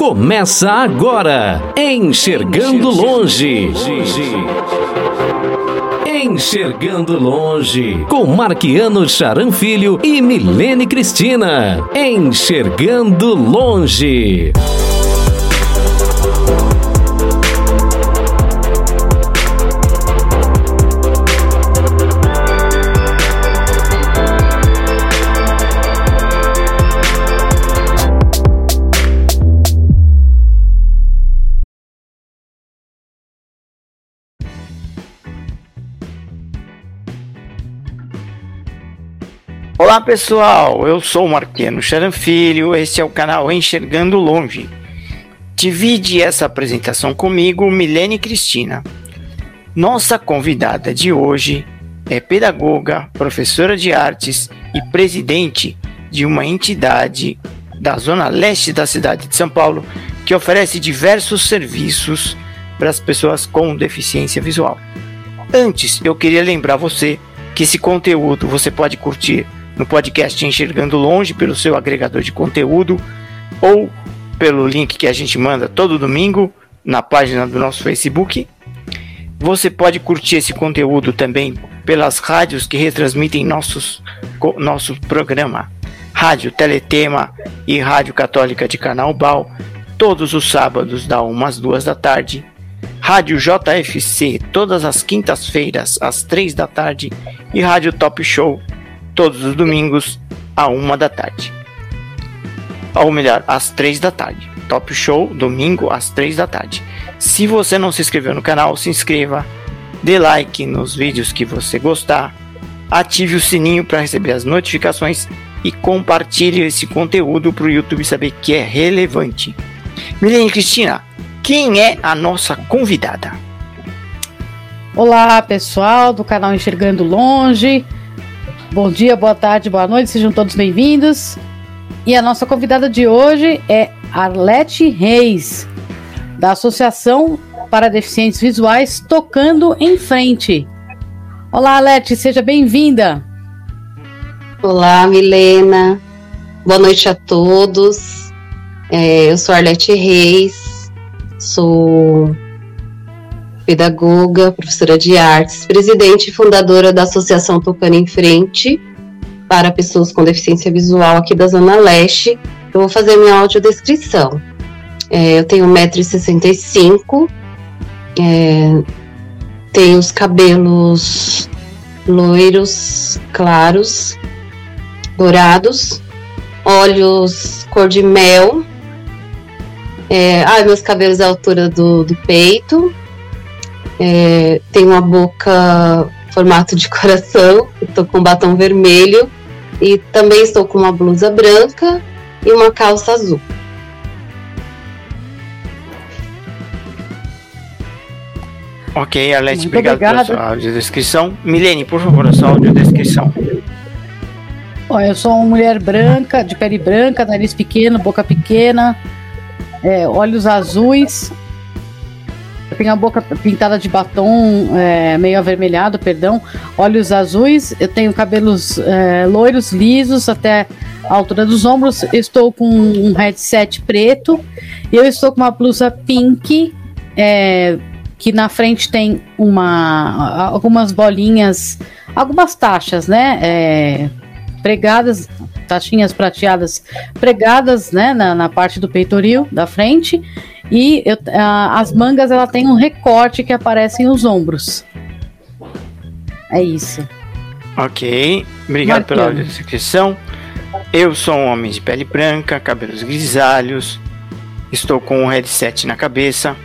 Começa agora, Enxergando Longe. Enxergando Longe, com Marquiano Charan Filho e Milene Cristina. Enxergando Longe. Olá pessoal, eu sou o Marqueno Charan Filho, este é o canal Enxergando Longe. Divide essa apresentação comigo, Milene Cristina. Nossa convidada de hoje é pedagoga, professora de artes e presidente de uma entidade da zona leste da cidade de São Paulo que oferece diversos serviços para as pessoas com deficiência visual. Antes, eu queria lembrar você que esse conteúdo você pode curtir no podcast Enxergando Longe pelo seu agregador de conteúdo ou pelo link que a gente manda todo domingo na página do nosso Facebook. Você pode curtir esse conteúdo também pelas rádios que retransmitem nossos, nosso programa. Rádio Teletema e Rádio Católica de Canal Bal, todos os sábados da 1 às 2 da tarde. Rádio JFC, todas as quintas-feiras às 3 da tarde. E Rádio Top Show, todos os domingos, à uma da tarde. Ou melhor, às três da tarde. Top Show, domingo, às três da tarde. Se você não se inscreveu no canal, se inscreva, dê like nos vídeos que você gostar, ative o sininho para receber as notificações e compartilhe esse conteúdo para o YouTube saber que é relevante. Milene Cristina, quem é a nossa convidada? Olá, pessoal do canal Enxergando Longe. Bom dia, boa tarde, boa noite, sejam todos bem-vindos. E a nossa convidada de hoje é Arlete Reis, da Associação para Deficientes Visuais Tocando em Frente. Olá, Arlete, seja bem-vinda. Olá, Milena. Boa noite a todos. É, eu sou Arlete Reis, sou pedagoga, professora de artes, presidente e fundadora da Associação Tocando em Frente para pessoas com deficiência visual aqui da Zona Leste. Eu vou fazer minha audiodescrição. É, eu tenho 1,65m, é, tenho os cabelos loiros, claros, dourados, olhos cor de mel. É, ah, meus cabelos à altura do, do peito, é, tem uma boca formato de coração, estou com batom vermelho e também estou com uma blusa branca e uma calça azul. Ok, Alete, obrigado obrigada. pela sua audiodescrição. Milene, por favor, a sua audiodescrição. Bom, eu sou uma mulher branca, de pele branca, nariz pequeno, boca pequena, é, olhos azuis, tenho a boca pintada de batom, é, meio avermelhado, perdão, olhos azuis, eu tenho cabelos é, loiros, lisos até a altura dos ombros, estou com um headset preto, eu estou com uma blusa pink, é, que na frente tem uma algumas bolinhas, algumas taxas, né? É, pregadas, taxinhas prateadas pregadas, né, na, na parte do peitoril da frente. E eu, as mangas ela tem um recorte que aparece nos ombros. É isso. Ok, obrigado pela descrição. Eu sou um homem de pele branca, cabelos grisalhos, estou com um headset na cabeça,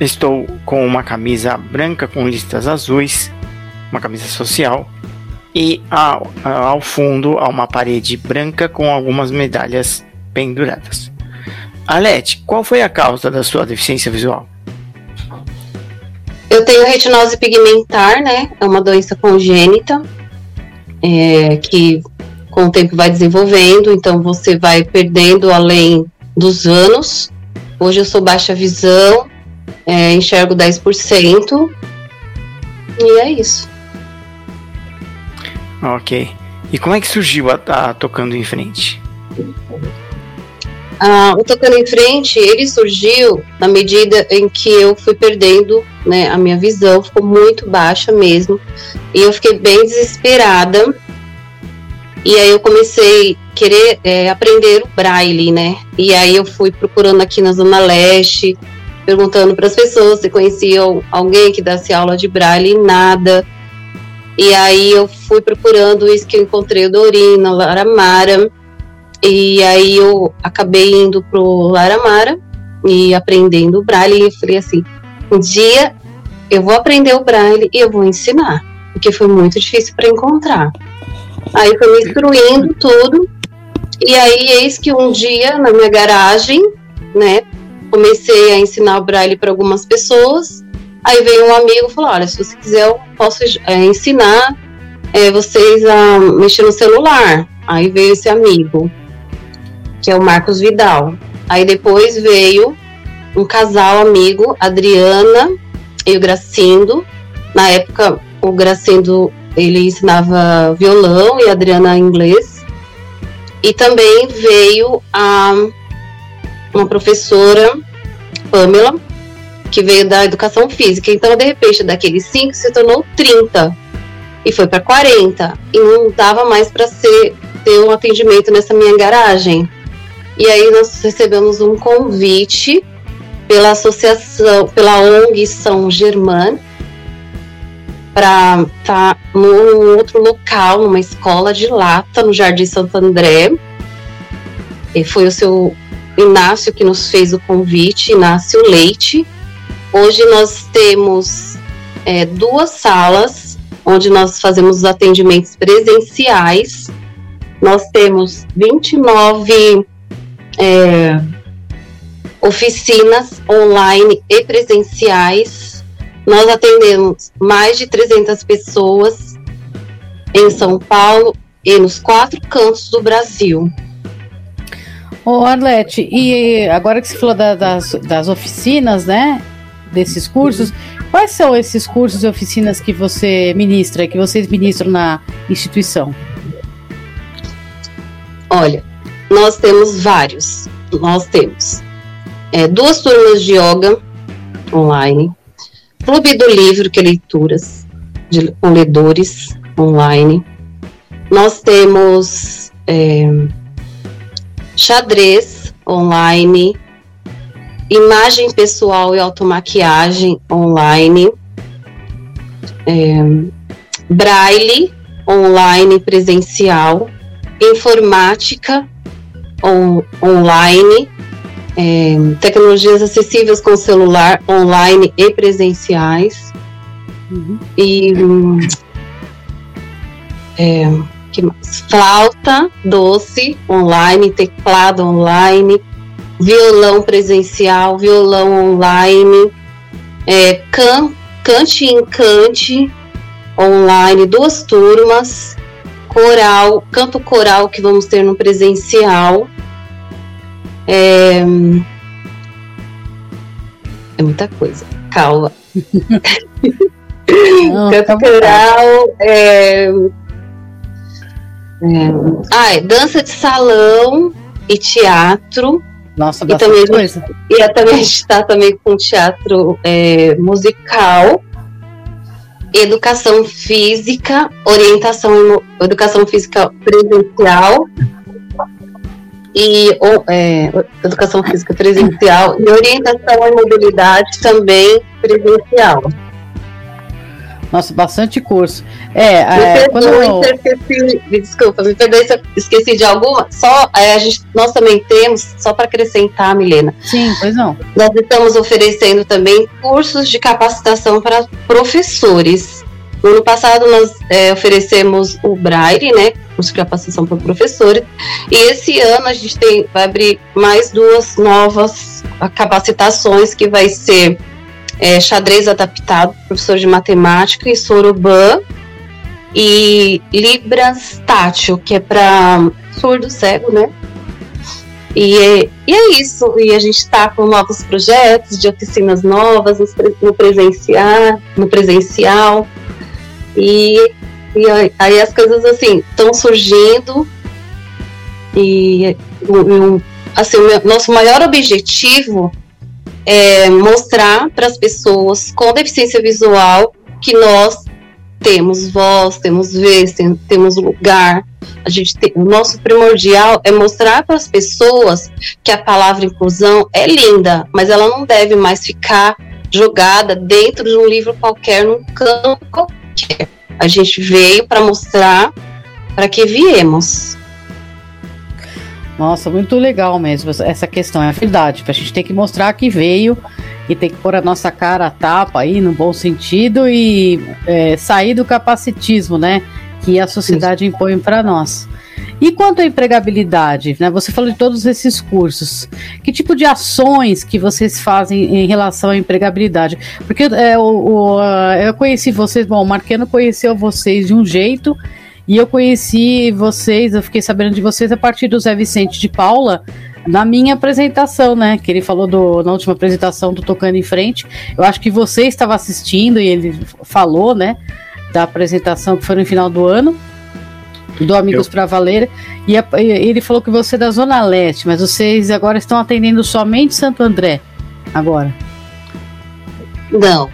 estou com uma camisa branca com listas azuis, uma camisa social, e ao, ao fundo há uma parede branca com algumas medalhas penduradas. Alete, qual foi a causa da sua deficiência visual? Eu tenho retinose pigmentar, né? É uma doença congênita é, que com o tempo vai desenvolvendo, então você vai perdendo além dos anos. Hoje eu sou baixa visão, é, enxergo 10%. E é isso. Ok. E como é que surgiu a, a Tocando em Frente? Ah, o Tocando em Frente, ele surgiu na medida em que eu fui perdendo, né, a minha visão ficou muito baixa mesmo, e eu fiquei bem desesperada, e aí eu comecei a querer é, aprender o braille, né, e aí eu fui procurando aqui na Zona Leste, perguntando para as pessoas se conheciam alguém que desse aula de braille, nada, e aí eu fui procurando isso que eu encontrei o Dorina, Laramara, e aí eu acabei indo pro Laramara e aprendendo o Braille. E falei assim: um dia eu vou aprender o Braille e eu vou ensinar, porque foi muito difícil para encontrar. Aí foi me instruindo tudo. E aí, eis que um dia, na minha garagem, né, comecei a ensinar o Braille para algumas pessoas. Aí veio um amigo e falou: Olha, se você quiser, eu posso é, ensinar é, vocês a mexer no celular. Aí veio esse amigo que é o Marcos Vidal. Aí depois veio um casal amigo, Adriana e o Gracindo. Na época, o Gracindo ele ensinava violão e a Adriana inglês. E também veio a uma professora, Pamela, que veio da educação física. Então, de repente, daqueles cinco se tornou 30 e foi para 40 e não dava mais para ser ter um atendimento nessa minha garagem. E aí nós recebemos um convite pela associação, pela ONG São Germán, para estar tá num outro local, numa escola de lata, no Jardim Santo André. E foi o seu Inácio que nos fez o convite, Inácio Leite. Hoje nós temos é, duas salas onde nós fazemos os atendimentos presenciais. Nós temos 29 é, oficinas online e presenciais. Nós atendemos mais de 300 pessoas em São Paulo e nos quatro cantos do Brasil. Ô Arlete, e agora que você falou da, das, das oficinas, né? Desses cursos, quais são esses cursos e oficinas que você ministra, que vocês ministram na instituição? Olha, nós temos vários. Nós temos é, duas turmas de yoga online, clube do livro, que é leituras de, com ledores online. Nós temos é, xadrez online, imagem pessoal e automaquiagem online, é, braille online presencial, informática on, online, é, tecnologias acessíveis com celular, online e presenciais. E é, que mais? flauta doce online, teclado online, violão presencial, violão online, é, can, cante encante online, duas turmas, coral, canto coral que vamos ter no presencial. É, é muita coisa. Calma. Não, canto coral. É, é, ah, dança de salão e teatro. Nossa, e também, coisa. E também a gente está também com teatro é, musical educação física, orientação, educação física presencial e é, educação física presencial e orientação e mobilidade também presencial. Nossa, bastante curso. É, me é, quando eu... esqueci, desculpa, me perdoe se eu esqueci de alguma. Só é, a gente, nós também temos, só para acrescentar, Milena. Sim, pois não. Nós estamos oferecendo também cursos de capacitação para professores. No ano passado nós é, oferecemos o Braille, né, curso de capacitação para professores, e esse ano a gente tem, vai abrir mais duas novas capacitações que vai ser é, xadrez adaptado, professor de matemática, e Sorobã, e Libras tátil, que é para surdo cego, né? E é, e é isso, e a gente está com novos projetos de oficinas novas no presencial, no presencial. E, e aí as coisas assim estão surgindo. E um, assim, o meu- nosso maior objetivo é mostrar para as pessoas com deficiência visual que nós temos voz, temos vez, tem- temos lugar. A gente tem, o nosso primordial é mostrar para as pessoas que a palavra inclusão é linda, mas ela não deve mais ficar jogada dentro de um livro qualquer, num canto qualquer. A gente veio para mostrar para que viemos. Nossa, muito legal mesmo essa- questão, é verdade. A gente tem que mostrar que veio e tem que pôr a nossa cara a tapa aí, no bom sentido, e é, sair do capacitismo, né? Que a sociedade impõe para nós. E quanto à empregabilidade, né? Você falou de todos esses cursos. Que tipo de ações que vocês fazem em relação à empregabilidade? Porque é, o, o, eu conheci vocês, bom, o Marqueno conheceu vocês de um jeito, e eu conheci vocês, eu fiquei sabendo de vocês a partir do Zé Vicente de Paula, na minha apresentação, né? Que ele falou do, na última apresentação do Tocando em Frente. Eu acho que você estava assistindo e ele falou, né? Da apresentação que foi no final do ano, do Amigos para Valer. E, a- e ele falou que você é da Zona Leste, mas vocês agora estão atendendo somente Santo André. Agora. Não.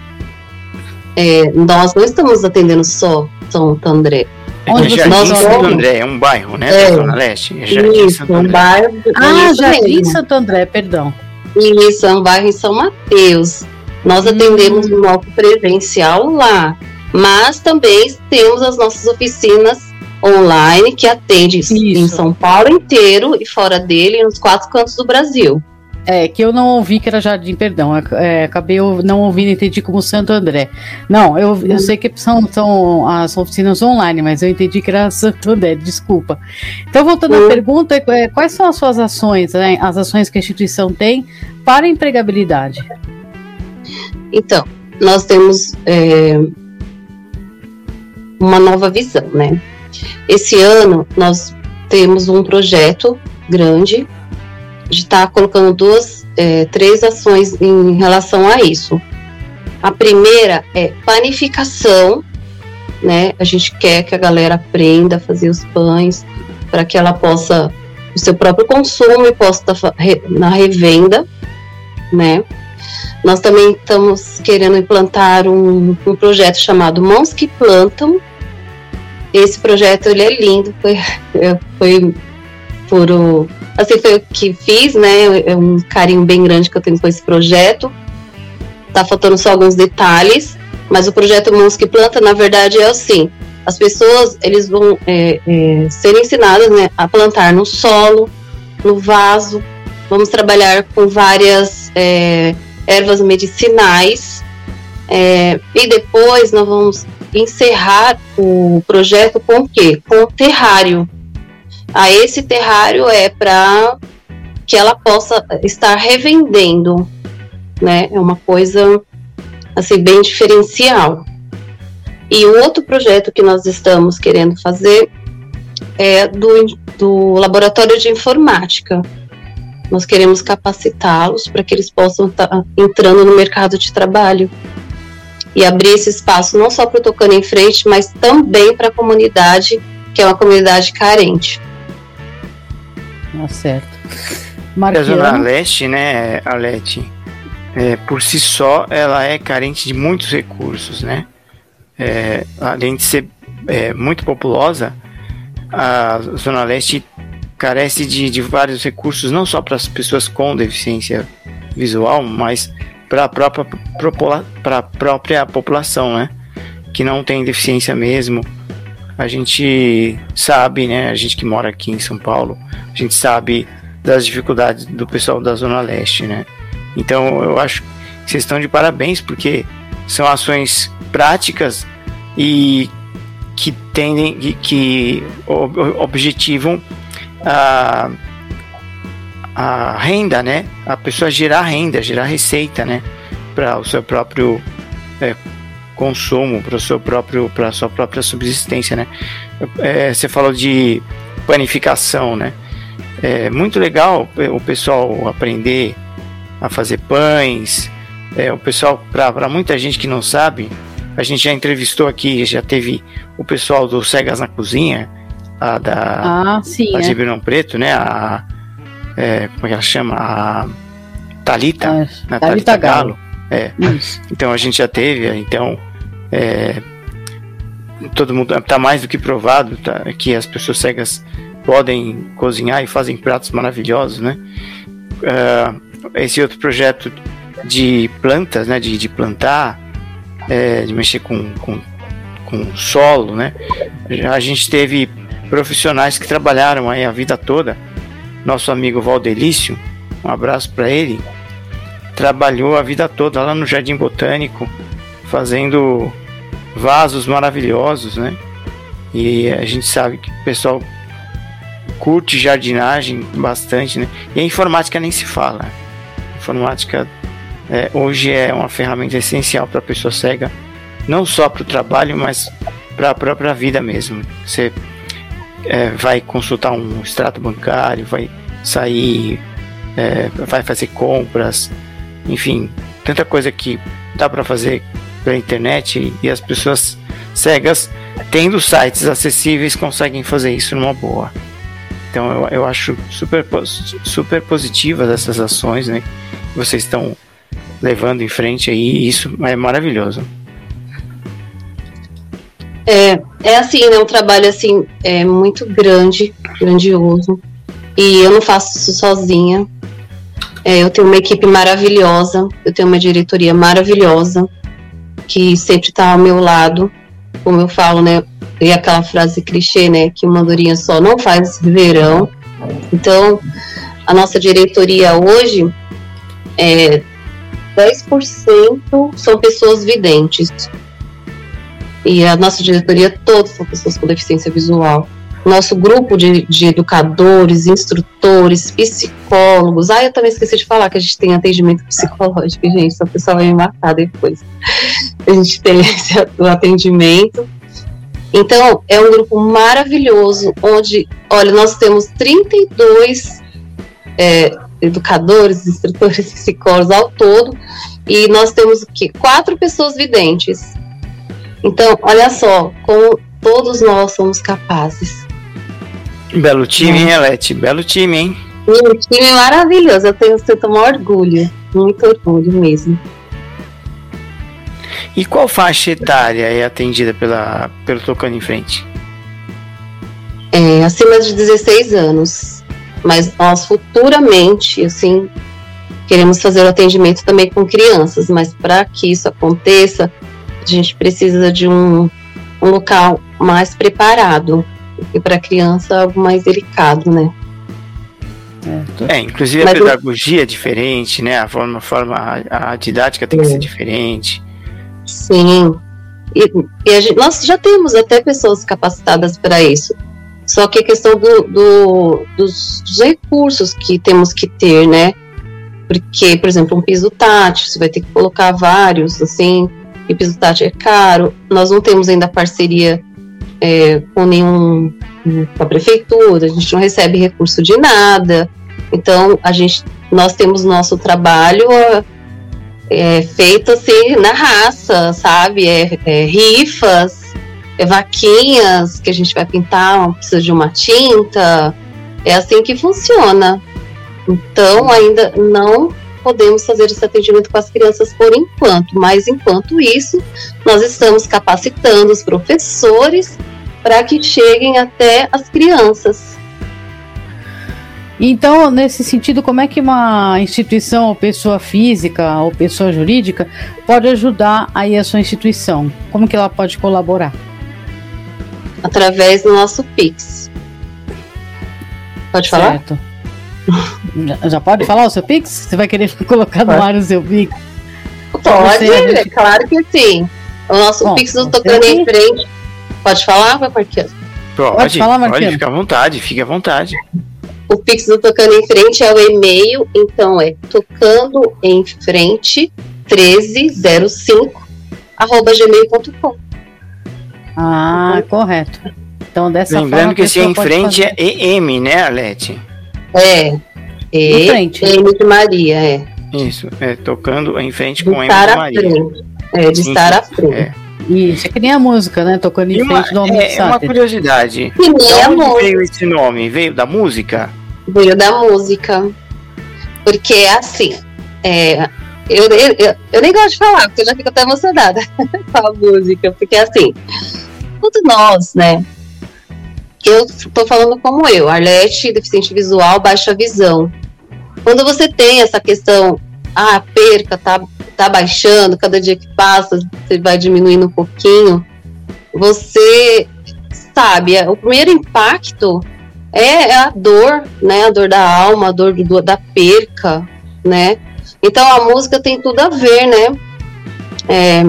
É, nós não estamos atendendo só Santo André. Onde É vocês Jardim estão? Santo André, é um bairro, né? É. Da Zona Leste. É Jardim Isso, Santo um André. bairro. Ah, Jardim mesmo. Santo André, perdão. Isso, é um bairro em São Mateus. Nós Hum. atendemos o nosso presencial lá, mas também temos as nossas oficinas online que atende em. São Paulo inteiro e fora dele, nos quatro cantos do Brasil. É, que eu não ouvi que era Jardim, perdão. É, acabei não ouvindo, entendi como Santo André. Não, eu, eu sei que são, são as oficinas online, mas eu entendi que era Santo André, desculpa. Então, voltando à pergunta, é, quais são as suas ações, né, as ações que a instituição tem para a empregabilidade? Então, nós temos é, uma nova visão, né? Esse ano nós temos um projeto grande de estar colocando duas, é, três ações em relação a isso. A primeira é panificação, né? A gente quer que a galera aprenda a fazer os pães para que ela possa o seu próprio consumo e possa estar fa- re- na revenda, né? Nós também estamos querendo implantar um, um projeto chamado Mãos que Plantam. Esse projeto ele é lindo, foi, foi por assim foi o que fiz, né? É um carinho bem grande que eu tenho com esse projeto. Tá faltando só alguns detalhes, mas o projeto Mãos que Planta, na verdade, é assim: as pessoas eles vão é, é, ser ensinadas né, a plantar no solo, no vaso. Vamos trabalhar com várias é, ervas medicinais. É, e depois nós vamos encerrar o projeto com o quê? Com o terrário. Ah, esse terrário é para que ela possa estar revendendo, né? É uma coisa assim bem diferencial. E o outro projeto que nós estamos querendo fazer é do, do laboratório de informática. Nós queremos capacitá-los para que eles possam estar entrando no mercado de trabalho e abrir esse espaço não só para o Tocando em Frente, mas também para a comunidade, que é uma comunidade carente. Tá certo. A Zona Leste, né, Alete, é, por si só, ela é carente de muitos recursos, né? É, além de ser é, muito populosa, a Zona Leste carece de, de vários recursos, não só para as pessoas com deficiência visual, mas para a própria, pra própria população, né? Que não tem deficiência mesmo. A gente sabe, né? A gente que mora aqui em São Paulo, a gente sabe das dificuldades do pessoal da Zona Leste, né? Então eu acho que vocês estão de parabéns, porque são ações práticas e que tendem, que, que ob- objetivam a, a renda, né? A pessoa gerar renda, gerar receita, né? Para o seu próprio é, consumo, para seu próprio, para a sua própria subsistência, né? É, você falou de panificação, né? É muito legal o pessoal aprender a fazer pães. É, o pessoal, para muita gente que não sabe, a gente já entrevistou aqui, já teve o pessoal do Cegas na Cozinha, a da ah, sim, a de é. Ribeirão Preto, né? A, é, como é que ela chama? A Thalita, Ah, né, Thalita Thalita Galo. Galo. É. Isso. Então a gente já teve, então é, todo mundo está mais do que provado tá, que as pessoas cegas podem cozinhar e fazem pratos maravilhosos, né? Ah, esse outro projeto de plantas, né? De, de plantar, é, de mexer com, com, com solo, né? Já A gente teve profissionais que trabalharam aí a vida toda. Nosso amigo Valdelício, um abraço para ele, trabalhou a vida toda lá no Jardim Botânico, fazendo vasos maravilhosos, né? E a gente sabe que o pessoal curte jardinagem bastante, né? E a informática nem se fala. A informática é, hoje é uma ferramenta essencial para a pessoa cega, não só para o trabalho, mas para a própria vida mesmo. Você é, vai consultar um extrato bancário, vai sair, é, vai fazer compras, enfim, tanta coisa que dá para fazer pela internet e as pessoas cegas, tendo sites acessíveis, conseguem fazer isso numa boa. Então eu, eu acho super, super positivas essas ações, né? Que vocês estão levando em frente aí, isso é maravilhoso. É, é assim, né? Um trabalho assim é muito grande, grandioso. E eu não faço isso sozinha. É, eu tenho uma equipe maravilhosa, eu tenho uma diretoria maravilhosa que sempre está ao meu lado. Como eu falo, né? E aquela frase clichê, né? Que uma andorinha só não faz verão. Então, a nossa diretoria hoje é 10% são pessoas videntes. E a nossa diretoria, todos são pessoas com deficiência visual. Nosso grupo de, de educadores, instrutores, psicólogos. Ah, eu também esqueci de falar que a gente tem atendimento psicológico, gente. Essa pessoa vai me matar depois. A gente tem esse o atendimento. Então, é um grupo maravilhoso, onde, olha, nós temos 32 é, educadores, instrutores, psicólogos ao todo, e nós temos quatro pessoas videntes. Então, olha só, como todos nós somos capazes. Belo time, hein, Elete? Belo time, hein? Um time maravilhoso, eu tenho sinto um orgulho, muito orgulho mesmo. E qual faixa etária é atendida pela, pelo Tocando em Frente? É, acima de 16 anos. Mas nós futuramente, assim, queremos fazer o atendimento também com crianças, mas para que isso aconteça, a gente precisa de um, um local mais preparado. E para criança é algo mais delicado, né? É, inclusive Mas a eu- pedagogia é diferente, né? A forma, a forma a, a didática tem que É. ser diferente. Sim. E, e a gente- nós já temos até pessoas capacitadas para isso. Só que a questão do, do- dos, dos recursos que temos que ter, né? Porque, por exemplo, um piso tátil, você vai ter que colocar vários, assim, e piso tátil é caro. Nós não temos ainda parceria é, com nenhum com a prefeitura, a gente não recebe recurso de nada. Então, a gente, nós temos nosso trabalho é, feito assim na raça, sabe? É, é rifas, é vaquinhas que a gente vai pintar, precisa de uma tinta. É assim que funciona. Então, ainda não podemos fazer esse atendimento com as crianças por enquanto, mas enquanto isso, nós estamos capacitando os professores para que cheguem até as crianças. Então, nesse sentido, como é que uma instituição ou pessoa física ou pessoa jurídica pode ajudar aí a sua instituição? Como que ela pode colaborar? através do nosso Pix. Pode falar? Certo. Já, pode falar o seu Pix? Você vai querer colocar no Pode. ar o seu Pix? Pode, Você- é claro que sim. O nosso Bom, Pix do Tocando em Frente. Pode falar, vai Marquinhos? Pode, Pode falar, pode, Marquinhos. fica à vontade, fique à vontade. O Pix do Tocando em Frente é o e-mail, então é tocando em frente 1305 arroba gmail.com. Ah, correto. Então, dessa forma. Lembrando a que esse em pode frente fazer. é EM, né, Arlete? É. Em E frente. M de Maria, é. Isso, é tocando em frente De com M estar de Maria. frente. É, de Sim, estar à frente. é. Isso, é que nem a música, né? Tocando em uma, frente do homem é, de uma curiosidade. E nem De a onde música. veio esse nome? Veio da música? Veio da música. Porque é assim, é, eu, eu, eu, nem gosto de falar, porque eu já fico até emocionada com a música, porque assim, todos nós, né? Eu tô falando como eu, Arlete, deficiente visual, baixa visão. Quando você tem essa questão, ah, perca, tá, tá baixando, cada dia que passa, você vai diminuindo um pouquinho, você sabe, é, o primeiro impacto é, é, a dor, né? A dor da alma, a dor do, da perca, né? Então a música tem tudo a ver, né? É,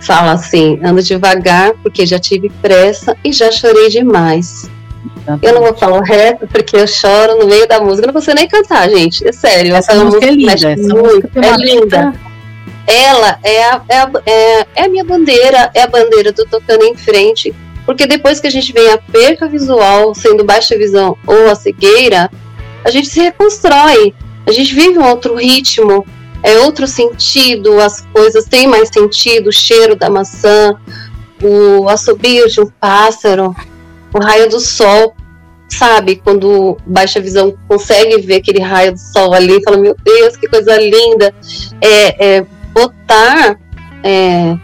fala assim, ando devagar porque já tive pressa e já chorei demais. Eu não vou falar o resto porque eu choro no meio da música. Eu não consigo nem cantar, gente. É sério. Essa, essa música é linda. Essa música é linda. Ela é a, é, a, é, é a minha bandeira, é a bandeira do Tocando em Frente porque depois que a gente vem a perca visual, sendo baixa visão ou a cegueira, a gente se reconstrói. A gente vive um outro ritmo, é outro sentido, as coisas têm mais sentido, o cheiro da maçã, o assobio de um pássaro, o raio do sol, sabe? Quando baixa visão consegue ver aquele raio do sol ali, fala, meu Deus, que coisa linda. É, é botar é,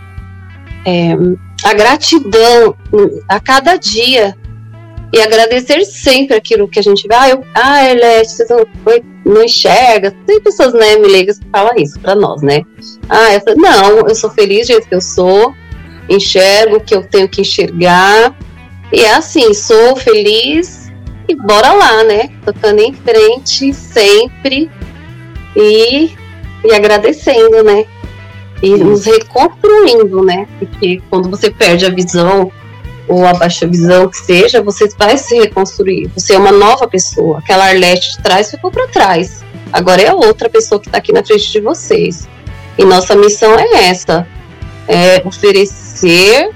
é, a gratidão a cada dia e agradecer sempre aquilo que a gente vê. Ah, eu, ah Elete, você não, não enxerga. Tem pessoas, né, leigas que falam isso para nós, né? Ah, eu não, eu sou feliz do jeito que eu sou, enxergo o que eu tenho que enxergar. E é assim, sou feliz e bora lá, né? Tocando em frente sempre e, e agradecendo, né? e nos reconstruindo, né? Porque quando você perde a visão ou a baixa visão que seja, você vai se reconstruir. Você é uma nova pessoa. Aquela Arlete de trás ficou para trás. Agora é outra pessoa que está aqui na frente de vocês. E nossa missão é essa: é oferecer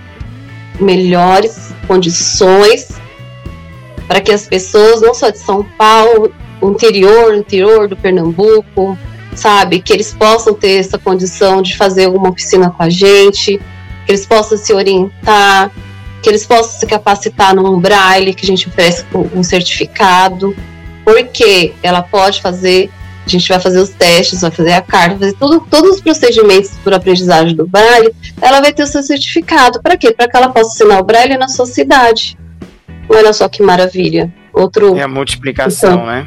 melhores condições para que as pessoas, não só de São Paulo, interior, interior do Pernambuco, sabe? Que eles possam ter essa condição de fazer alguma oficina com a gente, que eles possam se orientar, que eles possam se capacitar no braille que a gente oferece um certificado, porque ela pode fazer, a gente vai fazer os testes, vai fazer a carta, vai fazer tudo, todos os procedimentos por aprendizagem do braille, ela vai ter o seu certificado. Para quê? Para que ela possa assinar o braille na sua cidade. Olha só que maravilha. Outro. É a multiplicação, então, né?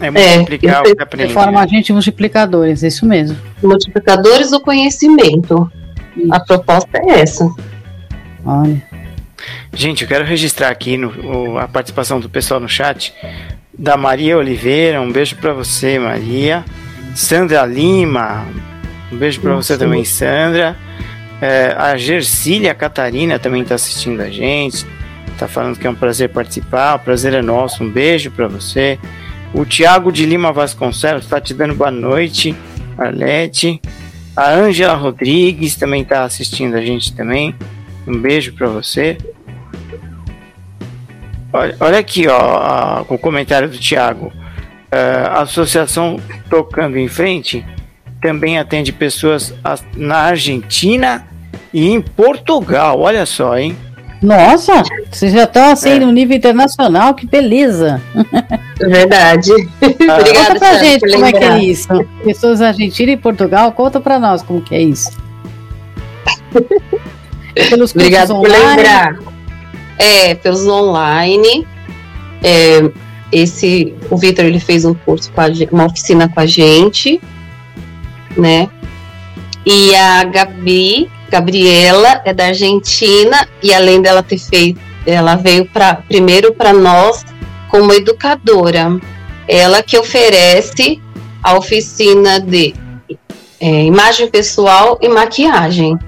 É multiplicar é, o que aprende. Forma agente multiplicadores, isso mesmo. Multiplicadores do conhecimento. Isso. A proposta é essa. Olha. Gente, eu quero registrar aqui no, a participação do pessoal no chat. Da Maria Oliveira, um beijo para você, Maria. Sandra Lima, um beijo para você também, Sandra. É, a Gersília Catarina também está assistindo a gente. Está falando que é um prazer participar. O prazer é nosso. Um beijo para você. O Tiago de Lima Vasconcelos está te dando boa noite, Arlete. A Ângela Rodrigues também está assistindo a gente também. Um beijo para você. Olha, olha, aqui, ó, a, o comentário do Tiago. Uh, a associação Tocando em Frente também atende pessoas na Argentina e em Portugal. Olha só, hein? Nossa, vocês já estão assim é. no nível internacional, que beleza. Verdade. Ah. Obrigada, conta pra gente como lembrar. é que é isso. Pessoas Argentina e Portugal, conta pra nós como que é isso. pelos Obrigada por lembrar. É, pelos online. É, esse, o Vitor ele fez um curso com a, uma oficina com a gente, né? E a Gabi Gabriela é da Argentina e além dela ter feito, ela veio para primeiro para nós como educadora. Ela que oferece a oficina de é, imagem pessoal e maquiagem.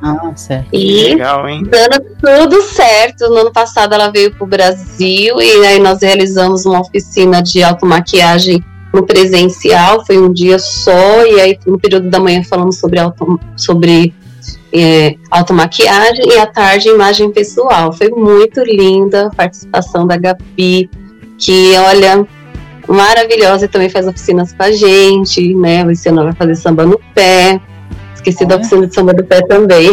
Ah, certo. E Legal, hein? dando tudo certo. No ano passado ela veio para o Brasil e aí nós realizamos uma oficina de automaquiagem no presencial, foi um dia só, e aí no período da manhã falamos sobre, auto, sobre é, automaquiagem e à tarde imagem pessoal. Foi muito linda a participação da Gabi, que olha, maravilhosa e também faz oficinas com a gente, né? O Luciano vai fazer samba no pé. Esqueci da oficina de samba do pé também.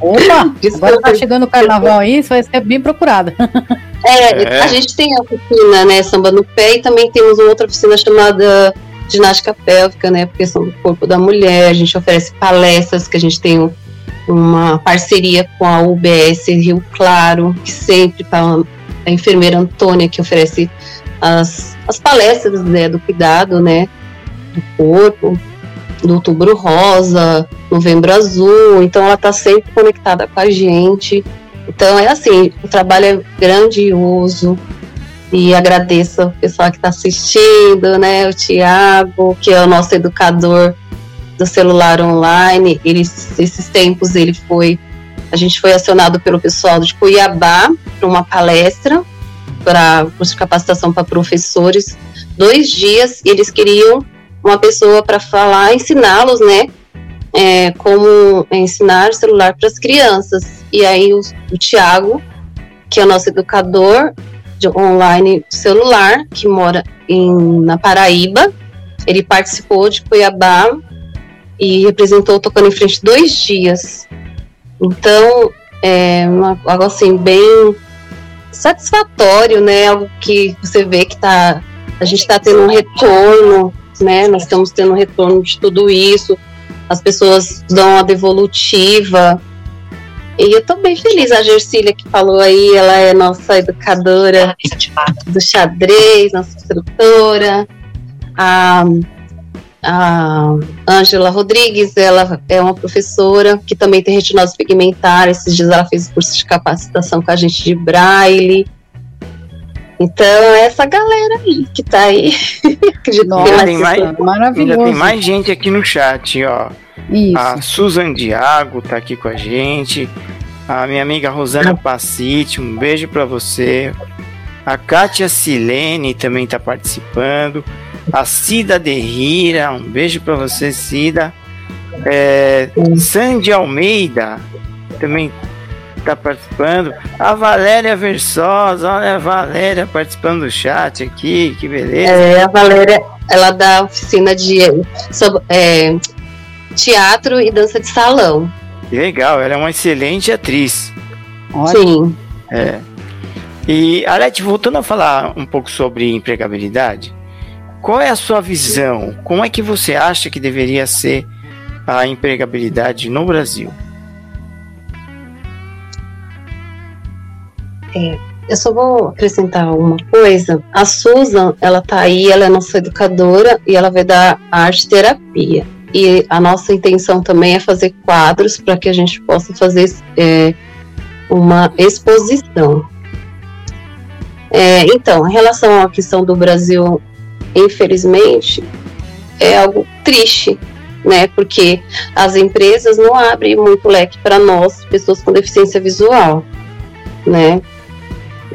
Opa! agora tá chegando o carnaval aí, isso vai ser bem procurada. É, é, a gente tem a oficina, né, samba no pé, e também temos uma outra oficina chamada ginástica pélvica, né, porque são do corpo da mulher, a gente oferece palestras, que a gente tem uma parceria com a UBS Rio Claro, que sempre tá a enfermeira Antônia, que oferece as, as palestras né, do cuidado, né, do corpo, do outubro rosa, novembro azul, então ela está sempre conectada com a gente. Então é assim, o trabalho é grandioso e agradeço o pessoal que está assistindo, né? O Tiago, que é o nosso educador do celular online. Ele, esses tempos ele foi, a gente foi acionado pelo pessoal de Cuiabá para uma palestra para capacitação para professores, dois dias. E eles queriam uma pessoa para falar, ensiná-los, né? É, como ensinar celular para as crianças. E aí o, o Tiago, que é o nosso educador de online celular, que mora em, na Paraíba, ele participou de Cuiabá e representou tocando em frente dois dias. Então, é uma, algo assim, bem satisfatório, né? Algo que você vê que tá, a gente está tendo um retorno né? Nós estamos tendo um retorno de tudo isso. As pessoas dão a devolutiva. E eu estou bem feliz. A Gersília que falou aí, ela é nossa educadora do xadrez, nossa instrutora. A a Ângela Rodrigues, ela é uma professora que também tem retinose pigmentar. Esses dias ela fez curso de capacitação com a gente de braille. Então, essa galera aí que tá aí. Nossa, tem mais, maravilhoso. Ainda tem mais gente aqui no chat, ó. Isso. A Susan Diago tá aqui com a gente. A minha amiga Rosana Passite, um beijo para você. A Kátia Silene também tá participando. A Cida Derrira, um beijo para você, Cida. É, Sandy Almeida também está participando. A Valéria Versosa, olha a Valéria participando do chat aqui, que beleza. É, a Valéria, ela dá oficina de sobre, é, teatro e dança de salão. Que legal, ela é uma excelente atriz. Sim. É. E, Arete, voltando a falar um pouco sobre empregabilidade, qual é a sua visão? Como é que você acha que deveria ser a empregabilidade no Brasil? É, eu só vou acrescentar uma coisa. A Susan, ela tá aí, ela é nossa educadora e ela vai dar arte terapia. E a nossa intenção também é fazer quadros para que a gente possa fazer é, uma exposição. É, então, em relação à questão do Brasil, infelizmente, é algo triste, né? Porque as empresas não abrem muito leque para nós, pessoas com deficiência visual, né?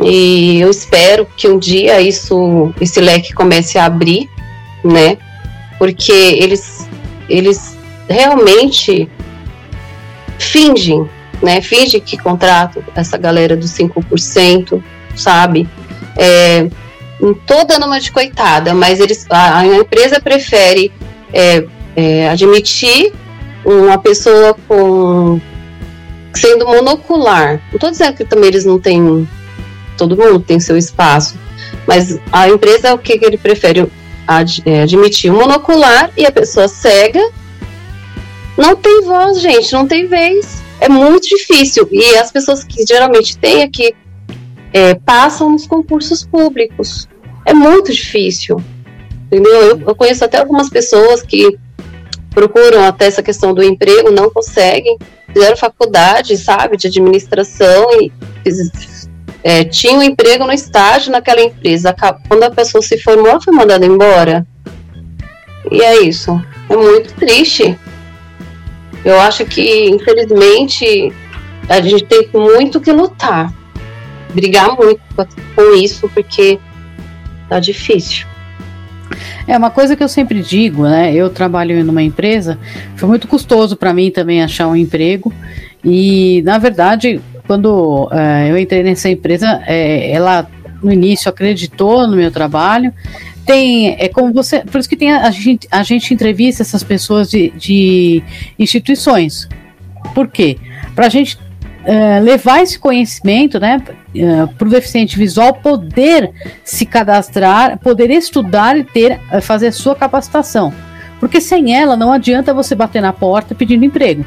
E eu espero que um dia isso, esse leque comece a abrir, né? Porque eles, eles realmente fingem, né? Fingem que contratam essa galera dos 5%, sabe? É, tô dando uma de coitada, mas eles, a, a empresa prefere é, é, admitir uma pessoa com sendo monocular. Não estou dizendo que também eles não têm todo mundo tem seu espaço. Mas a empresa, o que, que ele prefere? Ad, é, admitir o monocular e a pessoa cega não tem voz, gente, não tem vez. É muito difícil. E as pessoas que geralmente têm aqui é, passam nos concursos públicos. É muito difícil. Entendeu? Eu, eu conheço até algumas pessoas que procuram até essa questão do emprego, não conseguem, fizeram faculdade, sabe, de administração e é, tinha um emprego no estágio naquela empresa. Quando a pessoa se formou, foi mandada embora. E é isso. É muito triste. Eu acho que, infelizmente, a gente tem muito que lutar. Brigar muito com isso, porque tá difícil. É uma coisa que eu sempre digo, né? Eu trabalho numa empresa, foi muito custoso para mim também achar um emprego. E, na verdade, quando uh, eu entrei nessa empresa, é, ela no início acreditou no meu trabalho, tem, é como você, por isso que tem a, a gente, a gente entrevista essas pessoas de, de instituições. Por quê? Para a gente uh, levar esse conhecimento, né, uh, para o deficiente visual poder se cadastrar, poder estudar e ter, fazer a sua capacitação. Porque sem ela não adianta você bater na porta pedindo emprego.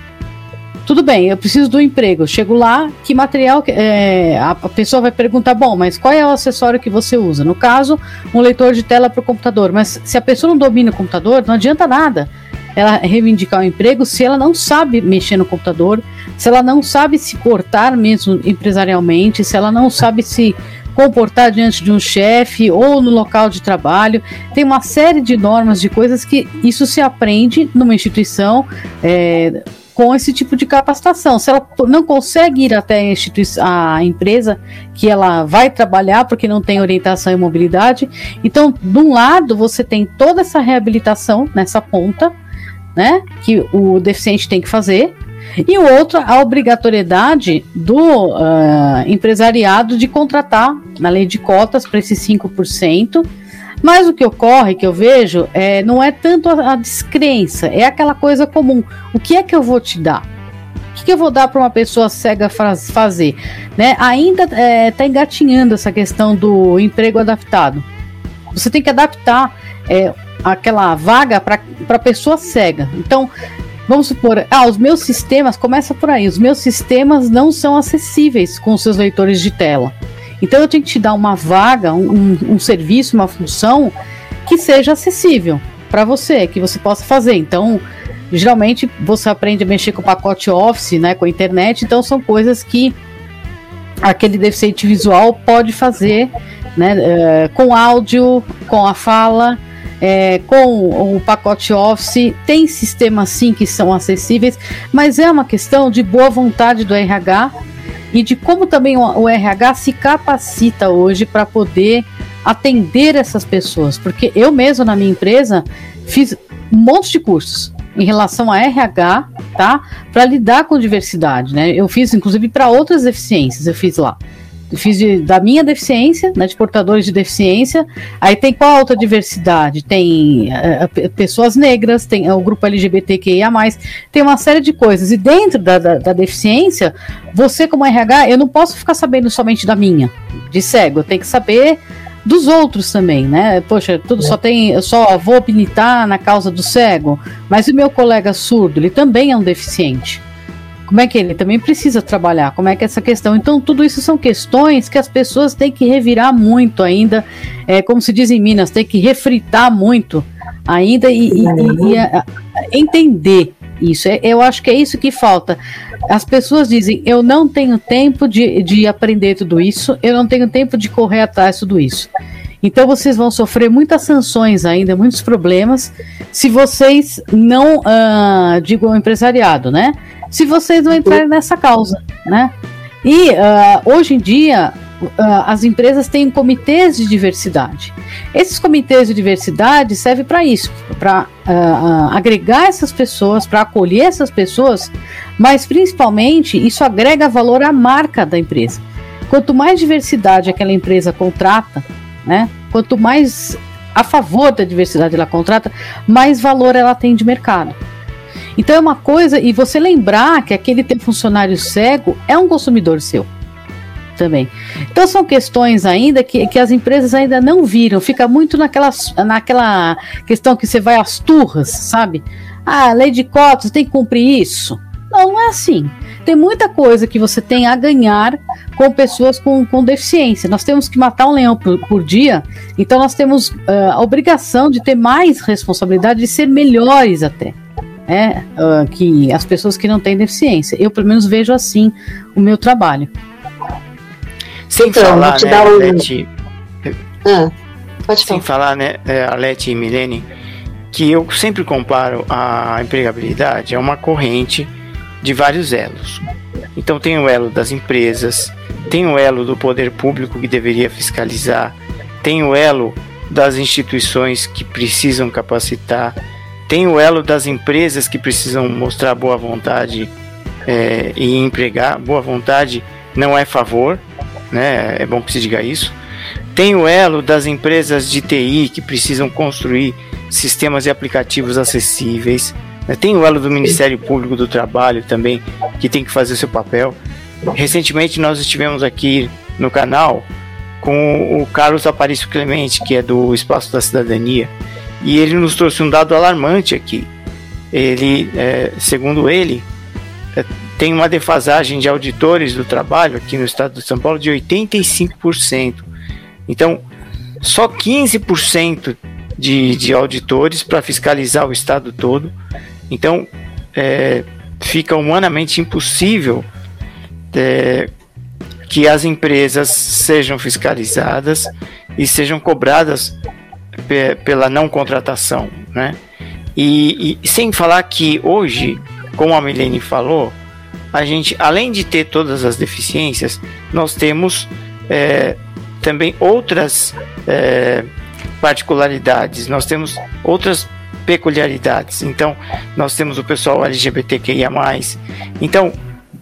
Tudo bem, eu preciso do emprego. chego lá, que material. É, a pessoa vai perguntar: bom, mas qual é o acessório que você usa? No caso, um leitor de tela para o computador. Mas se a pessoa não domina o computador, não adianta nada ela reivindicar o emprego se ela não sabe mexer no computador, se ela não sabe se portar mesmo empresarialmente, se ela não sabe se comportar diante de um chefe ou no local de trabalho. Tem uma série de normas, de coisas que isso se aprende numa instituição. É, com esse tipo de capacitação. Se ela não consegue ir até a, instituição, a empresa que ela vai trabalhar porque não tem orientação e mobilidade, então, de um lado, você tem toda essa reabilitação nessa ponta, né, que o deficiente tem que fazer, e o outro, a obrigatoriedade do uh, empresariado de contratar, na lei de cotas, para esses 5%. Mas o que ocorre, que eu vejo, é, não é tanto a, a descrença, é aquela coisa comum. O que é que eu vou te dar? O que, que eu vou dar para uma pessoa cega faz, fazer? Né? Ainda está é, tá engatinhando essa questão do emprego adaptado. Você tem que adaptar é, aquela vaga para pessoa cega. Então, vamos supor, ah, os meus sistemas, começa por aí, os meus sistemas não são acessíveis com seus leitores de tela. Então eu tenho que te dar uma vaga, um, um serviço, uma função que seja acessível para você, que você possa fazer. Então, geralmente você aprende a mexer com o pacote Office, né, com a internet, então são coisas que aquele deficiente visual pode fazer, né, uh, com áudio, com a fala, é, com o pacote Office, tem sistemas sim que são acessíveis, mas é uma questão de boa vontade do RH e de como também o, RH se capacita hoje para poder atender essas pessoas, porque eu mesmo na minha empresa fiz um monte de cursos em relação a RH, tá? Para lidar com diversidade, né? Eu fiz inclusive para outras deficiências, eu fiz lá fiz de, da minha deficiência, né, de portadores de deficiência. Aí tem qual outra diversidade? Tem uh, pessoas negras, tem uh, o grupo LGBTQIA, tem uma série de coisas. E dentro da, da, da, deficiência, você, como RH, eu não posso ficar sabendo somente da minha, de cego, eu tenho que saber dos outros também, né? Poxa, tudo é. só tem, eu só vou habilitar na causa do cego, mas o meu colega surdo, ele também é um deficiente como é que ele também precisa trabalhar, como é que é essa questão. Então, tudo isso são questões que as pessoas têm que revirar muito ainda, é, como se diz em Minas, tem que refritar muito ainda e, e, e, e a, entender isso. É, eu acho que é isso que falta. As pessoas dizem: eu não tenho tempo de, de aprender tudo isso, eu não tenho tempo de correr atrás de tudo isso. Então vocês vão sofrer muitas sanções ainda, muitos problemas, se vocês não, uh, digo, o empresariado, né? se vocês não entrarem nessa causa, né? E uh, hoje em dia uh, as empresas têm comitês de diversidade. Esses comitês de diversidade servem para isso, para uh, agregar essas pessoas, para acolher essas pessoas, mas principalmente isso agrega valor à marca da empresa. Quanto mais diversidade aquela empresa contrata, né? Quanto mais a favor da diversidade ela contrata, mais valor ela tem de mercado. Então é uma coisa, e você lembrar que aquele teu funcionário cego é um consumidor seu também. Então são questões ainda que, que as empresas ainda não viram, fica muito naquela, naquela questão que você vai às turras, sabe? Ah, lei de cotas, tem que cumprir isso. Não, não é assim. Tem muita coisa que você tem a ganhar com pessoas com, com deficiência. Nós temos que matar um leão por, por dia, então nós temos uh, a obrigação de ter mais responsabilidade, de ser melhores até é, uh, que as pessoas que não têm deficiência. Eu, pelo menos, vejo assim o meu trabalho. Sem então, falar, né, um... Alete, ah, pode sem falar, né, é, Alete e Milene, que eu sempre comparo a empregabilidade a uma corrente de vários elos. Então tem o elo das empresas, tem o elo do poder público que deveria fiscalizar, tem o elo das instituições que precisam capacitar, tem o elo das empresas que precisam mostrar boa vontade é, e empregar. Boa vontade não é favor, né? É bom que se diga isso. Tem o elo das empresas de TI que precisam construir sistemas e aplicativos acessíveis. Né? Tem o elo do Ministério Público do Trabalho também, que tem que fazer seu papel. Recentemente nós estivemos aqui no canal com o Carlos Aparício Clemente, que é do Espaço da Cidadania, e ele nos trouxe um dado alarmante aqui. Ele, é, segundo ele, é, tem uma defasagem de auditores do trabalho aqui no estado de São Paulo de 85%. Então, só 15% de, de auditores para fiscalizar o estado todo. Então, é, fica humanamente impossível é, que as empresas sejam fiscalizadas e sejam cobradas pela não contratação, né? E, e, sem falar que hoje, como a Milene falou, a gente, além de ter todas as deficiências, nós temos é, também outras é, particularidades, nós temos outras peculiaridades. Então, nós temos o pessoal LGBTQIA. Então,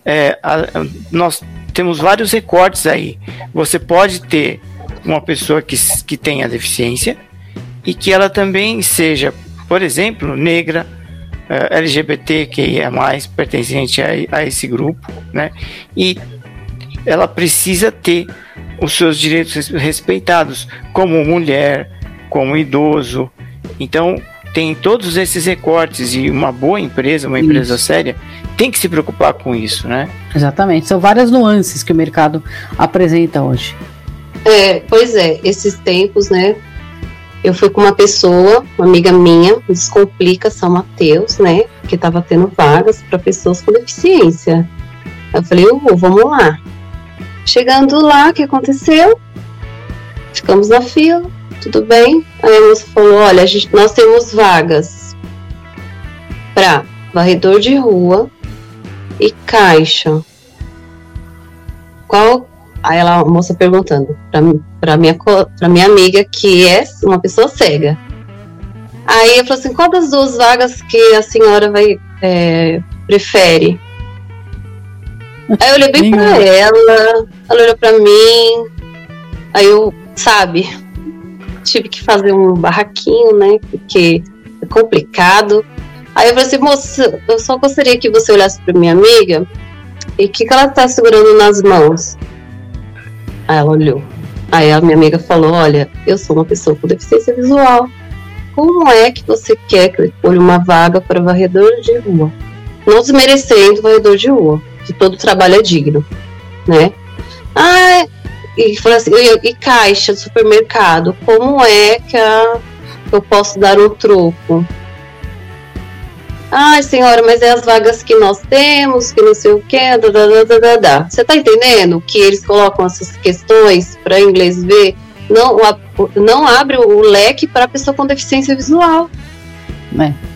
é, a, nós temos vários recortes aí. Você pode ter uma pessoa que, que tenha deficiência e que ela também seja, por exemplo, negra, uh, LGBTQIA, pertencente a, a esse grupo, né? E ela precisa ter os seus direitos respeitados, como mulher, como idoso. Então, tem todos esses recortes e uma boa empresa, uma empresa isso. séria, tem que se preocupar com isso, né? Exatamente. São várias nuances que o mercado apresenta hoje. É, pois é, esses tempos, né? Eu fui com uma pessoa, uma amiga minha, Descomplica São Mateus, né? Que estava tendo vagas para pessoas com deficiência. Eu falei, uh, vamos lá. Chegando lá, o que aconteceu? Ficamos na fila, tudo bem. Aí a moça falou: olha, a gente, nós temos vagas para varredor de rua e caixa. Qual Aí ela, a moça perguntando para minha, pra minha amiga, que é uma pessoa cega. Aí eu falei assim: qual das duas vagas que a senhora vai é, prefere? Aí eu olhei bem para ela, ela olhou para mim, aí eu, sabe, tive que fazer um barraquinho, né? Porque é complicado. Aí eu falei assim, moça, eu só gostaria que você olhasse para minha amiga e o que, que ela tá segurando nas mãos. Aí ela olhou. Aí a minha amiga falou: Olha, eu sou uma pessoa com deficiência visual. Como é que você quer que eu escolha uma vaga para varredor de rua? Não desmerecendo varredor de rua, que todo trabalho é digno, né? Ah, e falou assim, e, e caixa de supermercado, como é que a, eu posso dar um troco? Ai, senhora, mas é as vagas que nós temos, que não sei o que, da. Você tá entendendo que eles colocam essas questões para inglês ver? Não, não abre o leque para pessoa com deficiência visual. É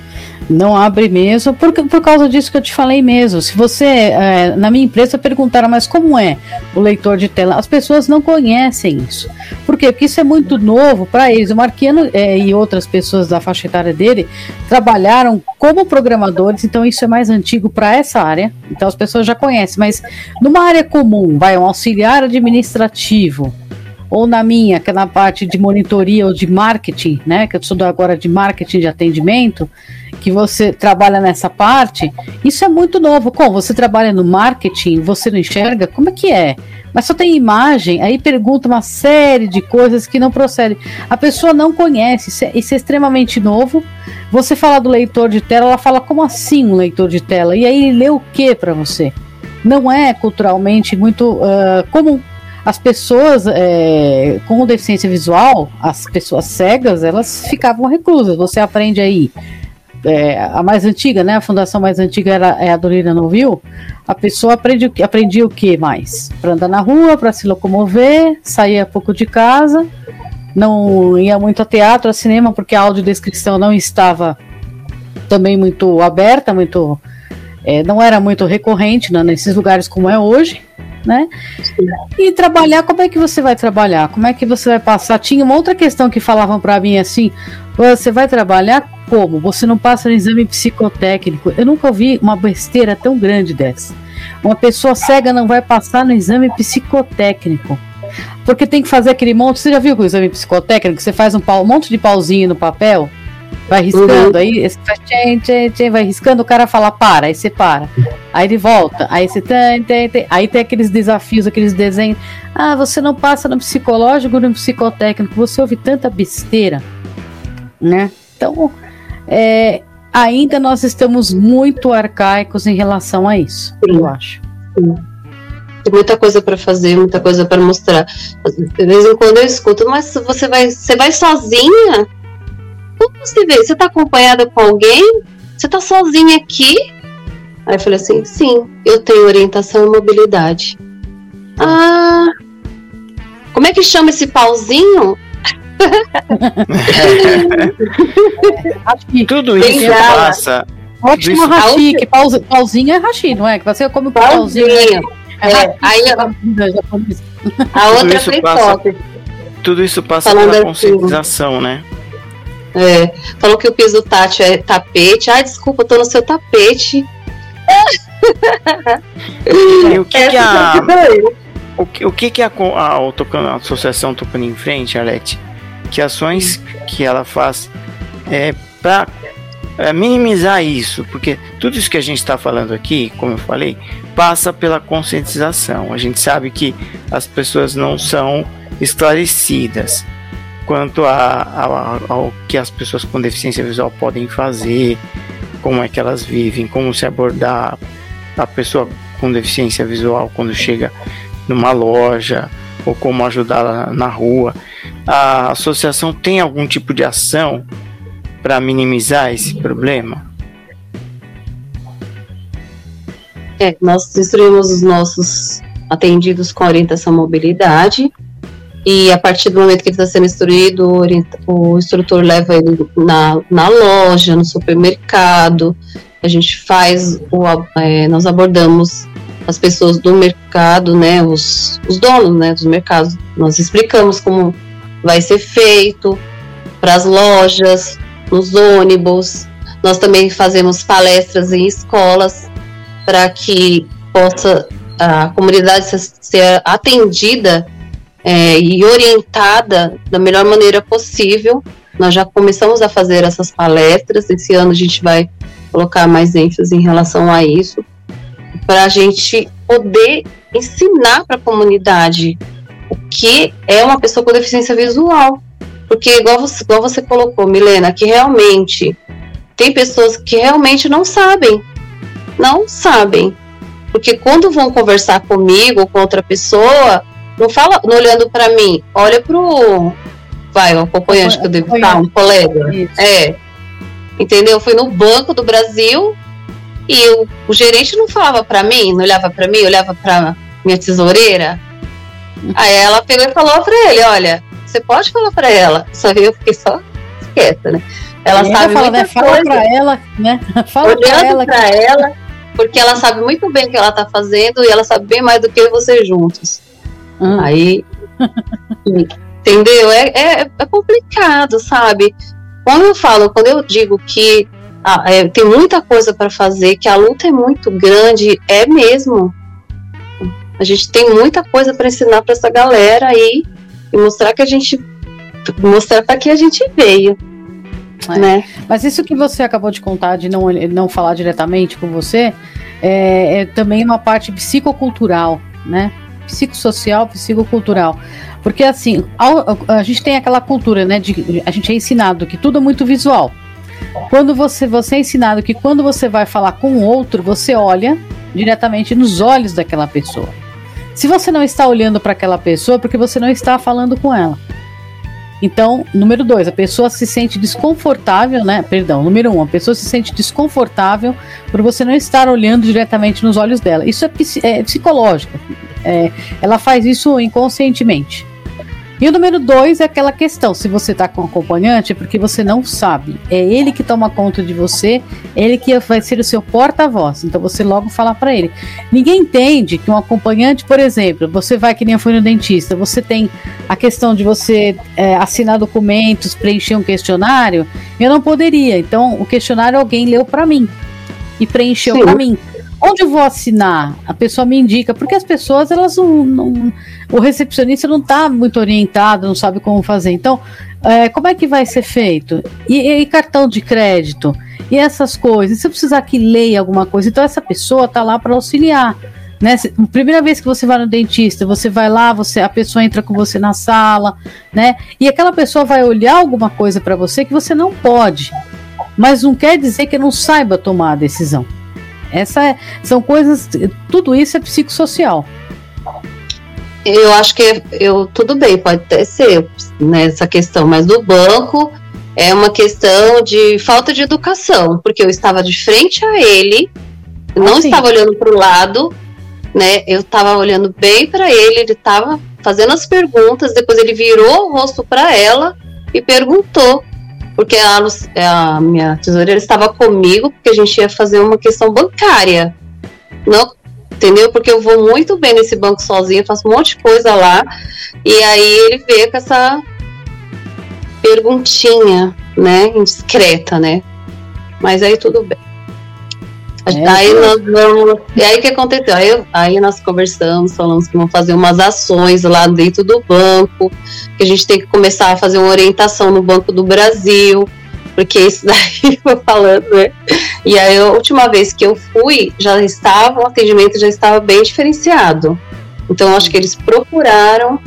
não abre mesmo, por, por causa disso que eu te falei mesmo. Se você, é, na minha empresa, perguntaram, mas como é o leitor de tela? As pessoas não conhecem isso. Por quê? Porque isso é muito novo para eles. O Marquiano é, e outras pessoas da faixa etária dele trabalharam como programadores, então isso é mais antigo para essa área. Então as pessoas já conhecem, mas numa área comum, vai um auxiliar administrativo, ou na minha, que é na parte de monitoria ou de marketing, né? Que eu sou agora de marketing de atendimento, que você trabalha nessa parte, isso é muito novo. Como você trabalha no marketing, você não enxerga? Como é que é? Mas só tem imagem, aí pergunta uma série de coisas que não procedem. A pessoa não conhece, isso é, isso é extremamente novo. Você fala do leitor de tela, ela fala como assim um leitor de tela? E aí lê o que para você? Não é culturalmente muito uh, comum as pessoas é, com deficiência visual, as pessoas cegas, elas ficavam reclusas. Você aprende aí. É, a mais antiga, né? A fundação mais antiga era é a Dolina Novil. A pessoa aprende, aprendia o que mais? Para andar na rua, para se locomover, saía pouco de casa, não ia muito a teatro, a cinema, porque a audiodescrição não estava também muito aberta, muito é, não era muito recorrente né, nesses lugares como é hoje né? E trabalhar, como é que você vai trabalhar? Como é que você vai passar? Tinha uma outra questão que falavam para mim assim: você vai trabalhar como? Você não passa no exame psicotécnico. Eu nunca ouvi uma besteira tão grande dessa. Uma pessoa cega não vai passar no exame psicotécnico. porque tem que fazer aquele monte. Você já viu com o exame psicotécnico? Você faz um, pau, um monte de pauzinho no papel, vai riscando, uhum. aí você faz vai riscando, o cara fala para, aí você para. Aí ele volta, aí você tem, tem, tem. Aí tem aqueles desafios, aqueles desenhos. Ah, você não passa no psicológico, no psicotécnico, você ouve tanta besteira, né? Então, é, ainda nós estamos muito arcaicos em relação a isso, Sim. eu acho. Sim. Tem muita coisa para fazer, muita coisa para mostrar. De vez em quando eu escuto, mas você vai, você vai sozinha? Como você vê? Você tá acompanhada com alguém? Você tá sozinha aqui? Aí eu falei assim: sim, eu tenho orientação e mobilidade. Ah, como é que chama esse pauzinho? Tudo isso passa. Ótimo hashi, que pauzinho é hashi, não é? Que você come pauzinho. pauzinho. É, aí a outra foi passa, Tudo isso passa Falando pela assim. conscientização, assim, né? É, falou que o piso tátil é tapete. Ai, desculpa, eu tô no seu tapete. E o que, que a, o que, o que, que a, a, a, Associação Tocando em Frente, Alete, que ações que ela faz é, para é, minimizar isso, porque tudo isso que a gente está falando aqui, como eu falei, passa pela conscientização. A gente sabe que as pessoas não são esclarecidas quanto a, a, ao que as pessoas com deficiência visual podem fazer, como é que elas vivem, como se abordar a pessoa com deficiência visual quando chega numa loja ou como ajudá-la na rua. A associação tem algum tipo de ação para minimizar esse problema? É, nós instruímos os nossos atendidos com orientação mobilidade e a partir do momento que ele está sendo instruído, o instrutor leva ele na, na loja, no supermercado, a gente faz, o, é, nós abordamos as pessoas do mercado, né, os, os donos, né, dos mercados, nós explicamos como vai ser feito para as lojas, nos ônibus. Nós também fazemos palestras em escolas para que possa a comunidade ser atendida é, e orientada da melhor maneira possível. Nós já começamos a fazer essas palestras. Esse ano a gente vai colocar mais ênfase em relação a isso, para a gente poder ensinar para a comunidade o que é uma pessoa com deficiência visual. Porque, igual você, igual você colocou, Milena, que realmente tem pessoas que realmente não sabem. Não sabem. Porque quando vão conversar comigo ou com outra pessoa, não fala, não olhando para mim, olha pro vai, o acompanhante que eu devo estar, um colega. Isso. É. Entendeu? Foi no Banco do Brasil e o, o gerente não falava para mim, não olhava para mim, olhava para minha tesoureira. Aí ela pegou e falou para ele, olha, você pode falar para ela. Só eu fiquei só quieta, né? Ela e sabe fala, né? Fala para ela, né? Fala para ela, pra que... ela, porque ela sabe muito bem o que ela tá fazendo e ela sabe bem mais do que você juntos. Hum. Aí, entendeu? É, é, é, complicado, sabe? Quando eu falo, quando eu digo que ah, é, tem muita coisa para fazer, que a luta é muito grande, é mesmo. A gente tem muita coisa para ensinar para essa galera aí e mostrar que a gente mostrar para que a gente veio. É. Né? Mas isso que você acabou de contar, de não, não falar diretamente com você, é, é também uma parte psicocultural, né? Psicossocial, psicocultural. Porque assim, a, a, gente tem aquela cultura, né? De, a gente é ensinado que tudo é muito visual. Quando você, você é ensinado que quando você vai falar com outro, você olha diretamente nos olhos daquela pessoa. Se você não está olhando para aquela pessoa, é porque você não está falando com ela. Então, número dois, a pessoa se sente desconfortável, né? Perdão, número um, a pessoa se sente desconfortável por você não estar olhando diretamente nos olhos dela. Isso é, é psicológico. É, ela faz isso inconscientemente. E o número dois é aquela questão: se você está com acompanhante, é porque você não sabe. É ele que toma conta de você, é ele que vai ser o seu porta-voz. Então você logo fala para ele. Ninguém entende que um acompanhante, por exemplo, você vai que nem eu fui no dentista, você tem a questão de você é, assinar documentos, preencher um questionário. Eu não poderia. Então o questionário alguém leu para mim e preencheu para mim. Onde eu vou assinar? A pessoa me indica, porque as pessoas, elas não. não o recepcionista não está muito orientado, não sabe como fazer. Então, é, como é que vai ser feito? E, e, cartão de crédito? E essas coisas? E se eu precisar que leia alguma coisa? Então, essa pessoa está lá para auxiliar. Né? Primeira vez que você vai no dentista, você vai lá, você a pessoa entra com você na sala, né? E aquela pessoa vai olhar alguma coisa para você que você não pode, mas não quer dizer que não saiba tomar a decisão. Essa é, são coisas, tudo isso é psicossocial. Eu acho que eu tudo bem, pode até ser nessa questão, mas do banco é uma questão de falta de educação, porque eu estava de frente a ele, não ah, estava olhando para o lado, né? Eu estava olhando bem para ele, ele estava fazendo as perguntas, depois ele virou o rosto para ela e perguntou porque a, a minha tesoureira estava comigo, porque a gente ia fazer uma questão bancária. Não, entendeu? Porque eu vou muito bem nesse banco sozinha, faço um monte de coisa lá. E aí ele veio com essa perguntinha, né? Indiscreta, né? Mas aí tudo bem. É, aí nós vamos. E aí o que aconteceu? Aí, aí nós conversamos, falamos que vamos fazer umas ações lá dentro do banco, que a gente tem que começar a fazer uma orientação no Banco do Brasil, porque isso daí foi falando, né? E aí a última vez que eu fui, já estava, o atendimento já estava bem diferenciado. Então acho que eles procuraram,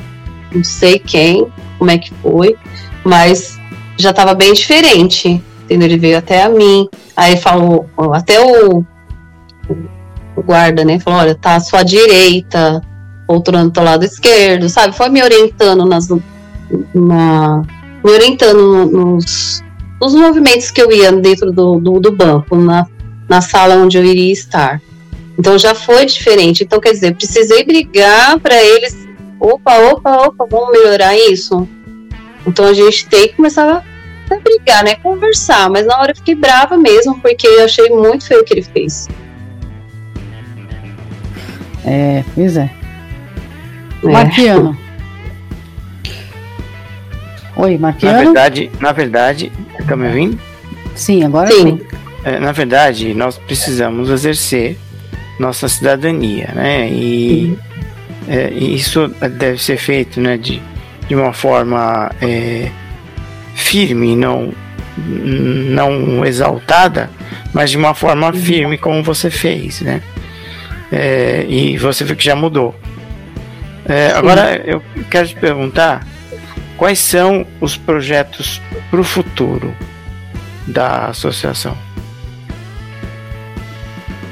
não sei quem, como é que foi, mas já estava bem diferente entendeu? Ele veio até a mim, aí falou, até o, o guarda, né, falou, olha, tá à sua direita, outro do lado esquerdo, sabe? Foi me orientando nas, na, me orientando nos, nos movimentos que eu ia dentro do, do, do banco, na, na sala onde eu iria estar. Então já foi diferente. Então, quer dizer, precisei brigar para eles. Opa, opa, opa, vamos melhorar isso? Então a gente tem que começar até brigar, né? Conversar, mas na hora eu fiquei brava mesmo, porque eu achei muito feio o que ele fez. É, pois é. é. Marquiano. Oi, Marquiano. Na verdade, na verdade, tá me ouvindo? Sim, agora sim. sim. É, na verdade, nós precisamos exercer nossa cidadania, né? E é, isso deve ser feito, né, de, de uma forma é, firme, não não exaltada, mas de uma forma uhum. firme como você fez, né? É, e você viu que já mudou. É, agora eu quero te perguntar quais são os projetos para o futuro da associação.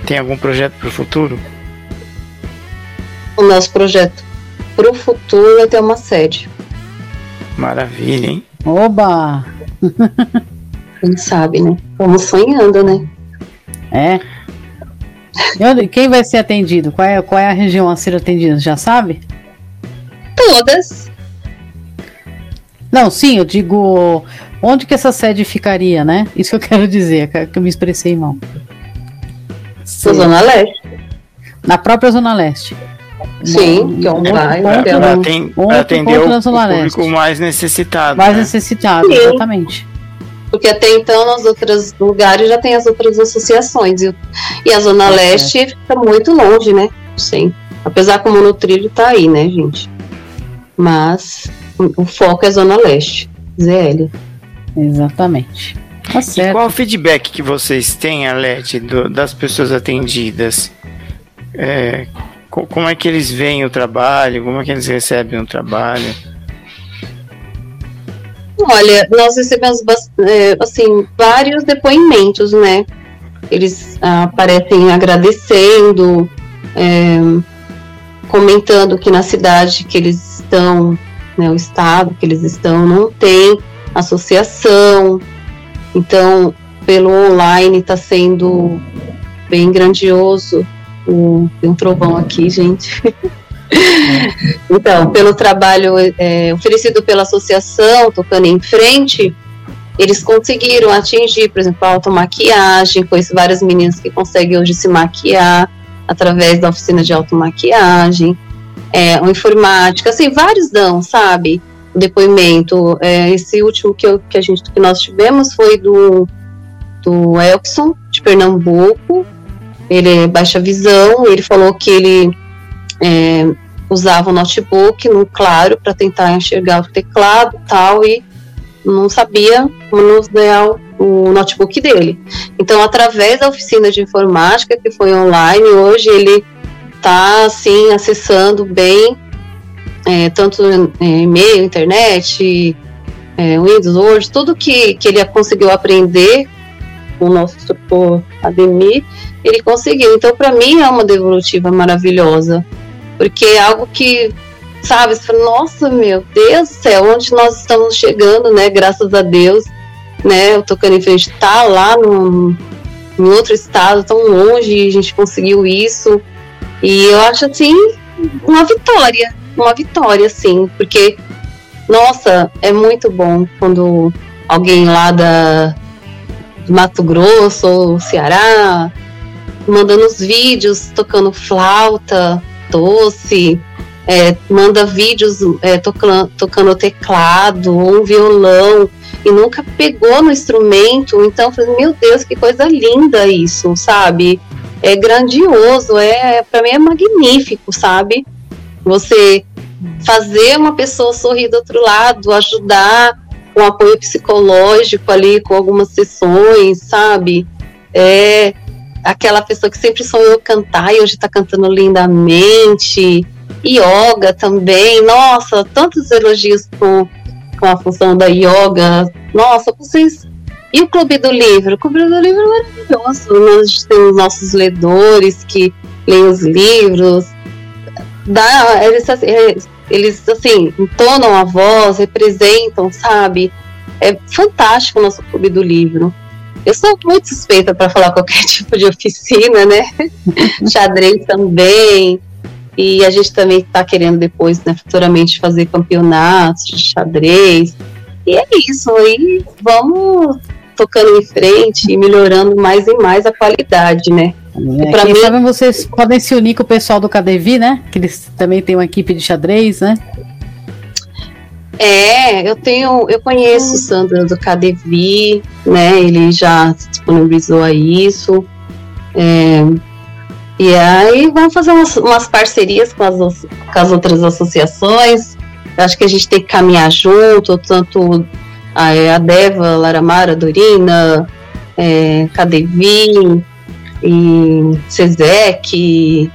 Tem algum projeto para o futuro? O nosso projeto para o futuro é ter uma sede. Maravilha, hein? Oba! Quem sabe, né? Vamos sonhando, né? É. Quem vai ser atendido? Qual é, qual é a região a ser atendida? Já sabe? Todas. Não, sim, eu digo onde que essa sede ficaria, né? Isso que eu quero dizer, que eu me expressei mal. Na Zona Leste. Na própria Zona Leste. Sim, que é online. Para tem, atender o, o público mais necessitado. Mais né? necessitado, Sim. exatamente. Porque até então, nos outros lugares já tem as outras associações. E, e a Zona é Leste é. fica muito longe, né? Sim. Apesar como no trilho tá aí, né, gente? Mas o foco é a Zona Leste, ZL. Exatamente. Tá certo. E qual o feedback que vocês têm, Alete, do, das pessoas atendidas? É, como é que eles veem o trabalho? Como é que eles recebem o trabalho? Olha, nós recebemos é, assim vários depoimentos, né? Eles ah, aparecem agradecendo, é, comentando que na cidade que eles estão, né, o estado que eles estão, não tem associação. Então, pelo online está sendo bem grandioso tem um trovão aqui, gente. então, pelo trabalho é, oferecido pela associação, tocando em frente, eles conseguiram atingir, por exemplo, a automaquiagem. Conheço várias meninas que conseguem hoje se maquiar através da oficina de automaquiagem. É, uma informática, assim, vários dão, sabe? O depoimento. É, esse último que, eu, que, a gente, que nós tivemos foi do, do Elkson, de Pernambuco, ele é baixa visão, ele falou que ele é, usava o notebook no claro para tentar enxergar o teclado tal, e não sabia manusear o notebook dele. Então, através da oficina de informática, que foi online, hoje ele está, assim, acessando bem, é, tanto é, e-mail, internet, é, Windows, Word, tudo que, que ele conseguiu aprender com o nosso instrutor Ademir, ele conseguiu. Então, para mim, é uma devolutiva maravilhosa, porque é algo que, sabe, você fala, nossa, meu Deus do céu, onde nós estamos chegando, né? Graças a Deus, né? O Tocando em Frente está lá no, em outro estado, tão longe, a gente conseguiu isso. E eu acho, assim, uma vitória, uma vitória, sim, porque, nossa, é muito bom quando alguém lá da Mato Grosso ou Ceará mandando os vídeos tocando flauta doce, é, manda vídeos é, tocando, tocando teclado ou um violão e nunca pegou no instrumento. Então, falei, meu Deus, que coisa linda isso, sabe? É grandioso, é para mim é magnífico, sabe? Você fazer uma pessoa sorrir do outro lado, ajudar com apoio psicológico ali, com algumas sessões, sabe? É, aquela pessoa que sempre sonhou cantar e hoje está cantando lindamente. Yoga também, nossa, tantos elogios com, com a função da yoga. Nossa, vocês. E o Clube do Livro? O Clube do Livro é maravilhoso. Nós temos nossos ledores que leem os livros. Dá, eles, eles, assim, entonam a voz, representam, sabe? É fantástico o nosso Clube do Livro. Eu sou muito suspeita para falar qualquer tipo de oficina, né? Xadrez também. E a gente também está querendo depois, né, futuramente, fazer campeonatos de xadrez. E é isso, aí vamos tocando em frente e melhorando mais e mais a qualidade, né? É, quem mim... sabe vocês podem se unir com o pessoal do KDV, né? Que eles também têm uma equipe de xadrez, né? É, eu tenho, eu conheço o Sandro do KDV, né? Ele já disponibilizou a isso. É, e aí vamos fazer umas, umas parcerias com as, com as, outras associações. Eu acho que a gente tem que caminhar junto, tanto a, a Deva, Laramara, Dorina, é, KDV e Cezec,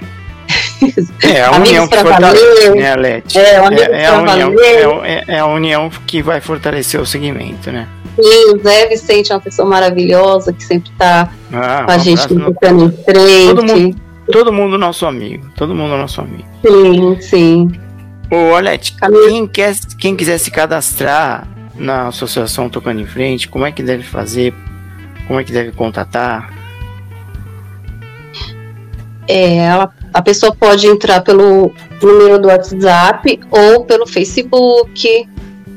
é a união que fortalece, né? É, é, é, a união é, é, a união que vai fortalecer o segmento, né? Sim, o Zé Vicente é uma pessoa maravilhosa que sempre está ah, com a gente ficando em frente. Todo mundo, todo mundo nosso amigo, todo mundo nosso amigo. Sim, sim. Ô, Alete, quem, quer, quem quiser se cadastrar na Associação Tocando em Frente, como é que deve fazer? Como é que deve contatar? É, ela a pessoa pode entrar pelo número do WhatsApp ou pelo Facebook.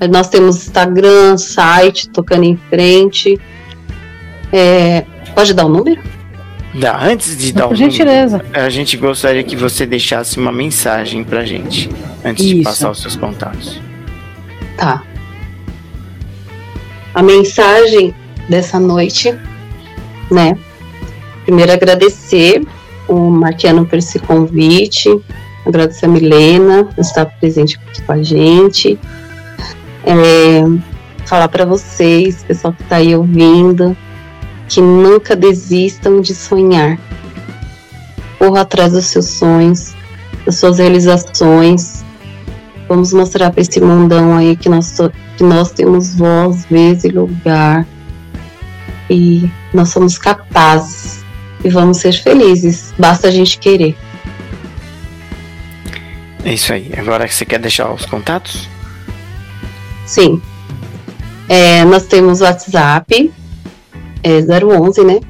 Nós temos Instagram, site, tocando em frente. É, pode dar o um número? Dá. Antes de dar o um gentileza. número, a gente gostaria que você deixasse uma mensagem pra gente antes Isso. de passar os seus contatos. Tá. A mensagem dessa noite, né? Primeiro agradecer o Marquiano por esse convite, agradecer a Milena por estar presente aqui com a gente. É, falar para vocês, pessoal que está aí ouvindo, que nunca desistam de sonhar. Corra atrás dos seus sonhos, das suas realizações. Vamos mostrar para esse mundão aí que nós, que nós temos voz, vez e lugar. E nós somos capazes e vamos ser felizes. Basta a gente querer. É isso aí. Agora você quer deixar os contatos? Sim. É, nós temos o WhatsApp, é 011, né?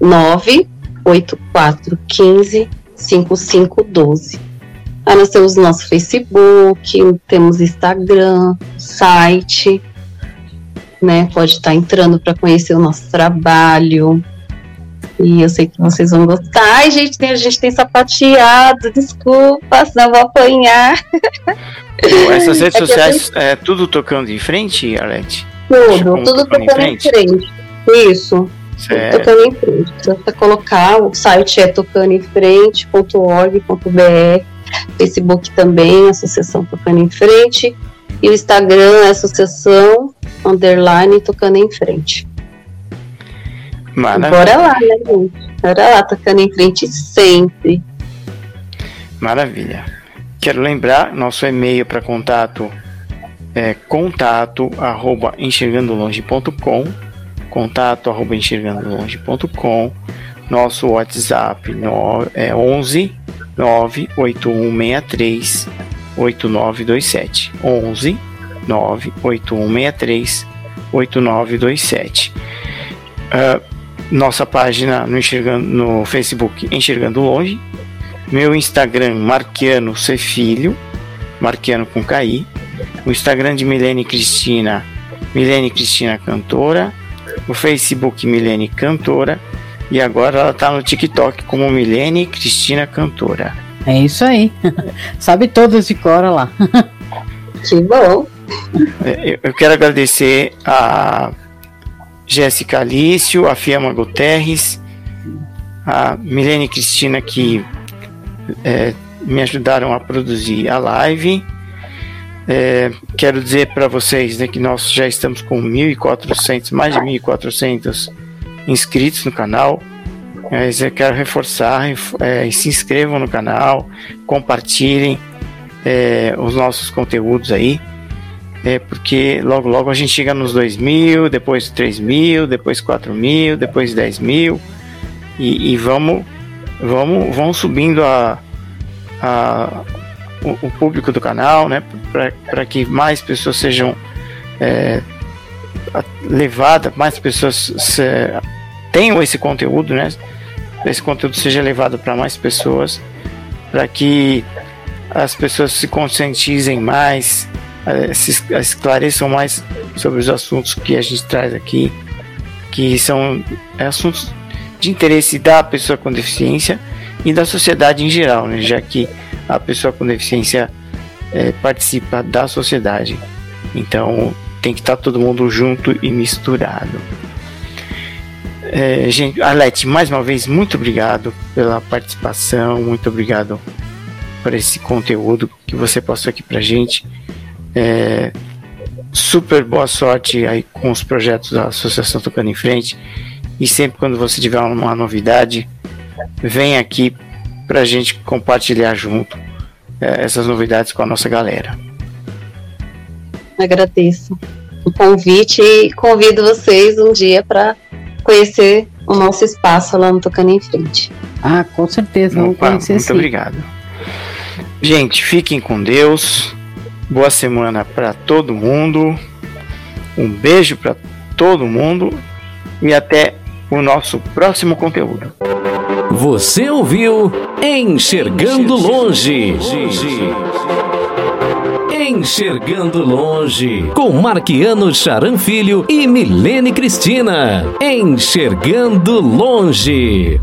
98415 5512. Aí nós temos nosso Facebook, temos Instagram, site, né? Pode estar entrando para conhecer o nosso trabalho. E eu sei que vocês vão gostar. Ai, gente, tem, a gente tem sapateado, desculpa, senão vou apanhar. Essas redes é sociais, é tudo tocando em frente, Arlete? Tudo, tudo tocando, tocando em frente. Em frente. Isso. Certo. Tocando em Frente. Basta colocar, o site é tocandoemfrente.org.br, Facebook também, Associação Tocando em Frente, e o Instagram é Associação Underline Tocando em Frente. Maravilha. Bora lá, né, gente? Bora lá, Tocando em Frente sempre. Maravilha. Quero lembrar, nosso e-mail para contato é contato arroba enxergandolonge.com contato arroba enxergandolonge.com nosso WhatsApp no, é 11 98163 8927 11 98163 8927 uh, nossa página no, enxergando, no Facebook Enxergando Longe meu Instagram Marquiano C Filho Marquiano com KI o Instagram de Milene Cristina, Milene Cristina Cantora, o Facebook Milene Cantora e agora ela tá no TikTok como Milene Cristina Cantora. É isso aí. Sabe todas de cor lá. Que bom. É, eu quero agradecer a Jéssica Alício, a Fiamma Guterres, a Milene Cristina que é, me ajudaram a produzir a live é, quero dizer para vocês né, que nós já estamos com 1.400, mais de 1.400 inscritos no canal. Mas eu quero reforçar, é, se inscrevam no canal, compartilhem é, os nossos conteúdos aí, é, porque logo logo a gente chega nos 2 mil, depois 3 mil, depois 4 mil, depois 10 mil. E, e vamos, vamos, vamos subindo a, a o, o público do canal, né, para que mais pessoas sejam é, levadas, mais pessoas se, tenham esse conteúdo, né, esse conteúdo seja levado para mais pessoas, para que as pessoas se conscientizem mais, é, se esclareçam mais sobre os assuntos que a gente traz aqui, que são é, assuntos de interesse da pessoa com deficiência e da sociedade em geral, né? já que a pessoa com deficiência é, participa da sociedade. Então tem que estar todo mundo junto e misturado. É, gente, Arlete, mais uma vez, muito obrigado pela participação, muito obrigado por esse conteúdo que você passou aqui pra gente. É, super boa sorte aí com os projetos da Associação Tocando em Frente. E sempre quando você tiver uma novidade, vem aqui para a gente compartilhar junto é, essas novidades com a nossa galera. Agradeço o convite e convido vocês um dia para conhecer o nosso espaço lá no Tocando em Frente. Ah, com certeza, vamos Opa, conhecer Muito sim. obrigado. Gente, fiquem com Deus. Boa semana para todo mundo. Um beijo para todo mundo e até o nosso próximo conteúdo. Você ouviu Enxergando Longe. Enxergando Longe, com Marquiano Charan Filho e Milene Cristina. Enxergando Longe.